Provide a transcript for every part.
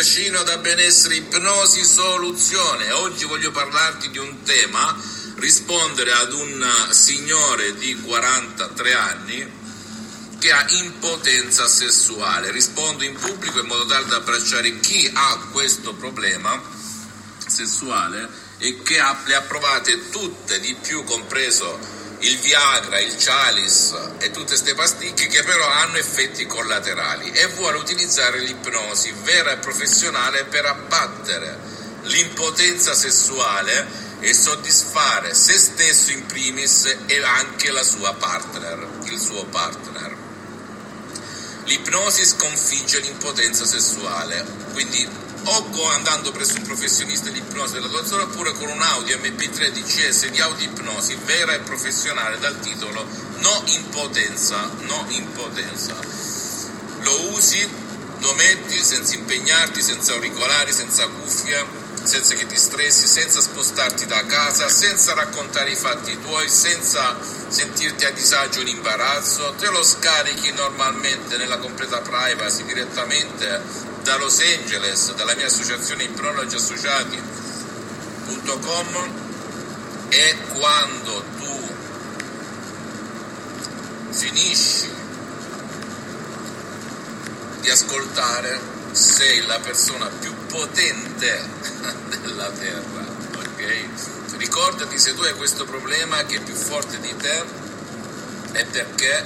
Bacino da benessere, ipnosi, soluzione. Oggi voglio parlarti di un tema, rispondere ad un signore di 43 anni che ha impotenza sessuale. Rispondo in pubblico in modo tale da abbracciare chi ha questo problema sessuale e che ha, le ha provate tutte, di più compreso il Viagra, il Chalice e tutte queste pasticche che però hanno effetti collaterali e vuole utilizzare l'ipnosi vera e professionale per abbattere l'impotenza sessuale e soddisfare se stesso in primis e anche la sua partner, il suo partner. L'ipnosi sconfigge l'impotenza sessuale, quindi o andando presso un professionista di ipnosi della tua zona oppure con un audio MP3 DCS di audio-ipnosi vera e professionale dal titolo No impotenza, no impotenza. Lo usi, lo metti senza impegnarti, senza auricolari, senza cuffia, senza che ti stressi, senza spostarti da casa, senza raccontare i fatti tuoi, senza sentirti a disagio o in imbarazzo, te lo scarichi normalmente nella completa privacy direttamente da Los Angeles, dalla mia associazione Ipnologi Associati.com e quando tu finisci di ascoltare sei la persona più potente della terra, ok? Ricordati se tu hai questo problema che è più forte di te è perché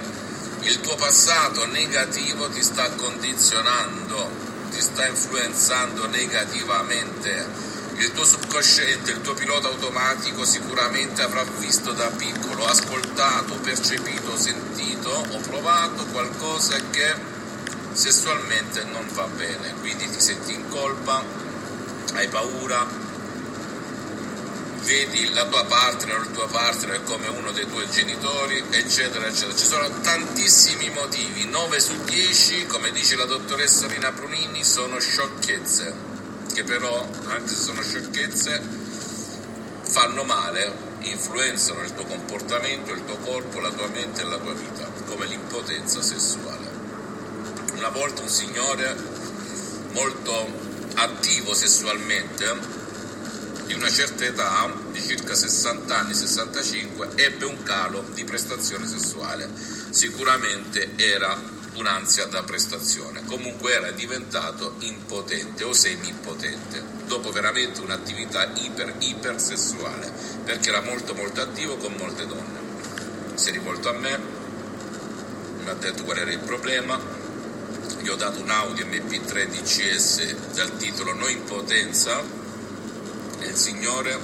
il tuo passato negativo ti sta condizionando ti sta influenzando negativamente. Il tuo subconsciente, il tuo pilota automatico sicuramente avrà visto da piccolo, ascoltato, percepito, sentito o provato qualcosa che sessualmente non va bene, quindi ti senti in colpa, hai paura, vedi la tua partner o il tuo partner come uno dei tuoi genitori, eccetera, eccetera. Ci sono tantissimi motivi, 9 su 10, come dice la dottoressa Rina Brunini, sono sciocchezze, che però, anche se sono sciocchezze, fanno male, influenzano il tuo comportamento, il tuo corpo, la tua mente e la tua vita, come l'impotenza sessuale. Una volta un signore molto attivo sessualmente, di una certa età, di circa 60 anni, 65, ebbe un calo di prestazione sessuale. Sicuramente era un'ansia da prestazione, comunque era diventato impotente o semi-impotente, dopo veramente un'attività iper iper sessuale, perché era molto molto attivo con molte donne. Si è rivolto a me, mi ha detto qual era il problema, gli ho dato un audio MP3 DCS dal titolo No impotenza il Signore,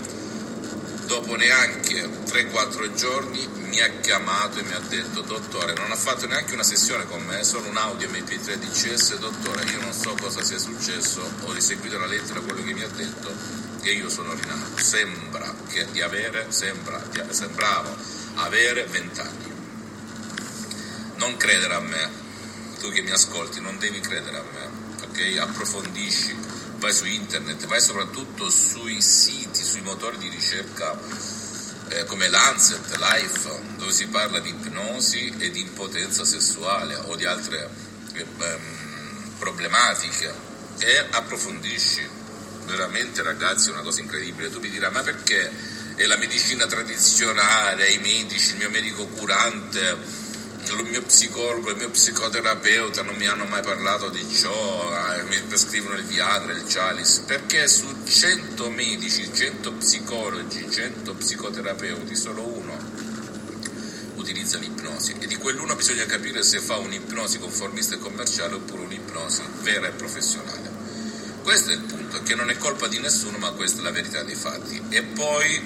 dopo neanche 3-4 giorni, mi ha chiamato e mi ha detto, dottore, non ha fatto neanche una sessione con me, solo un audio MP3 DCS, dottore, io non so cosa sia successo, ho riseguito la lettera quello che mi ha detto, che io sono rinato. Sembra che di avere, sembra, di, sembravo avere 20 anni. Non credere a me, tu che mi ascolti, non devi credere a me, ok? Approfondisci, vai su internet, vai soprattutto sui siti, sui motori di ricerca eh, come Lancet, Life, dove si parla di ipnosi e di impotenza sessuale o di altre eh, ehm, problematiche e approfondisci. Veramente ragazzi è una cosa incredibile. Tu mi dirai ma perché è la medicina tradizionale, i medici, il mio medico curante il mio psicologo, il mio psicoterapeuta non mi hanno mai parlato di ciò, eh, mi prescrivono il Viagra, il Chalice, perché su 100 medici, 100 psicologi, 100 psicoterapeuti, solo uno utilizza l'ipnosi e di quell'uno bisogna capire se fa un'ipnosi conformista e commerciale oppure un'ipnosi vera e professionale. Questo è il punto, che non è colpa di nessuno, ma questa è la verità dei fatti. E poi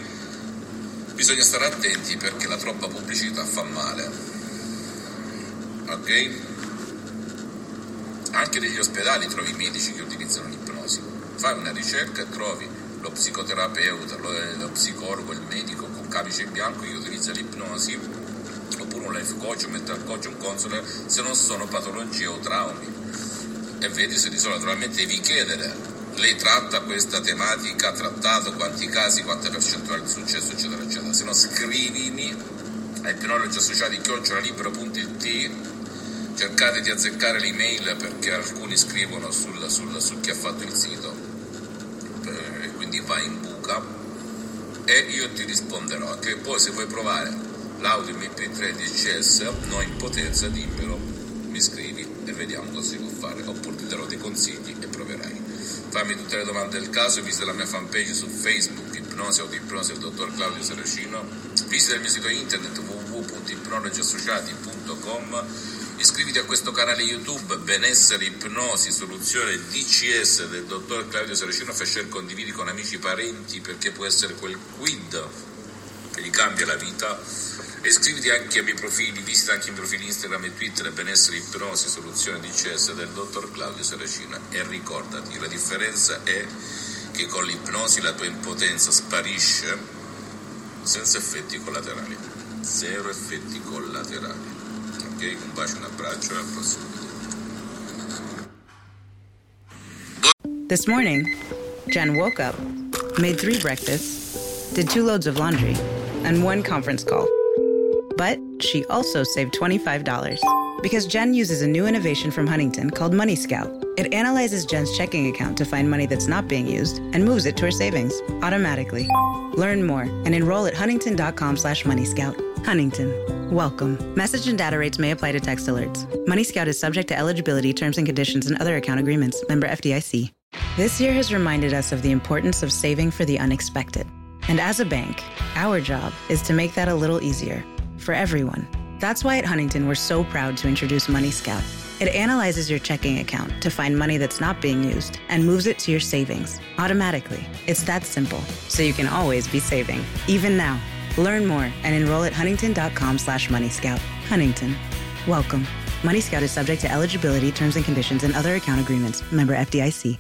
bisogna stare attenti perché la troppa pubblicità fa male ok? anche negli ospedali trovi medici che utilizzano l'ipnosi. Fai una ricerca e trovi lo psicoterapeuta, lo, lo psicologo, il medico con camice bianco che utilizza l'ipnosi oppure un life coach, un mental coach, un counselor se non sono patologie o traumi e vedi se risolve. Naturalmente devi chiedere lei tratta questa tematica, ha trattato quanti casi, quante percentuali di successo, eccetera, eccetera. Se no scrivimi a ipnologi associati chiocciolalibero.it cercate di azzeccare l'email perché alcuni scrivono sul, sul, su chi ha fatto il sito e quindi vai in buca. E io ti risponderò anche poi se vuoi provare l'audio MP3 DCS non in potenza dimmelo mi scrivi e vediamo cosa si può fare. Oppure ti darò dei consigli e proverai. Fammi tutte le domande del caso visita la mia fanpage su Facebook ipnosi autoipnosi del dottor Claudio Saracino. Visita il mio sito internet www.ipnologiassociati.com iscriviti a questo canale YouTube Benessere Ipnosi Soluzione DCS del dottor Claudio Saracino Fascer condividi con amici parenti perché può essere quel quid che gli cambia la vita. E iscriviti anche ai miei profili, visita anche i miei profili Instagram e Twitter Benessere Ipnosi Soluzione DCS del dottor Claudio Saracino. E ricordati la differenza è che con l'ipnosi la tua impotenza sparisce senza effetti collaterali. Zero effetti collaterali e al prossimo video This morning, Jen woke up, made three breakfasts, did two loads of laundry, and one conference call. But she also saved $25 because Jen uses a new innovation from Huntington called Money Scout. It analyzes Jen's checking account to find money that's not being used and moves it to her savings automatically. Learn more and enroll at huntington.com slash moneyscout. Huntington. Welcome. Message and data rates may apply to text alerts. Money Scout is subject to eligibility, terms and conditions, and other account agreements. Member FDIC. This year has reminded us of the importance of saving for the unexpected. And as a bank, our job is to make that a little easier for everyone. That's why at Huntington, we're so proud to introduce Money Scout. It analyzes your checking account to find money that's not being used and moves it to your savings automatically. It's that simple, so you can always be saving, even now. Learn more and enroll at huntington.com slash moneyscout. Huntington. Welcome. Money Scout is subject to eligibility, terms and conditions, and other account agreements. Member FDIC.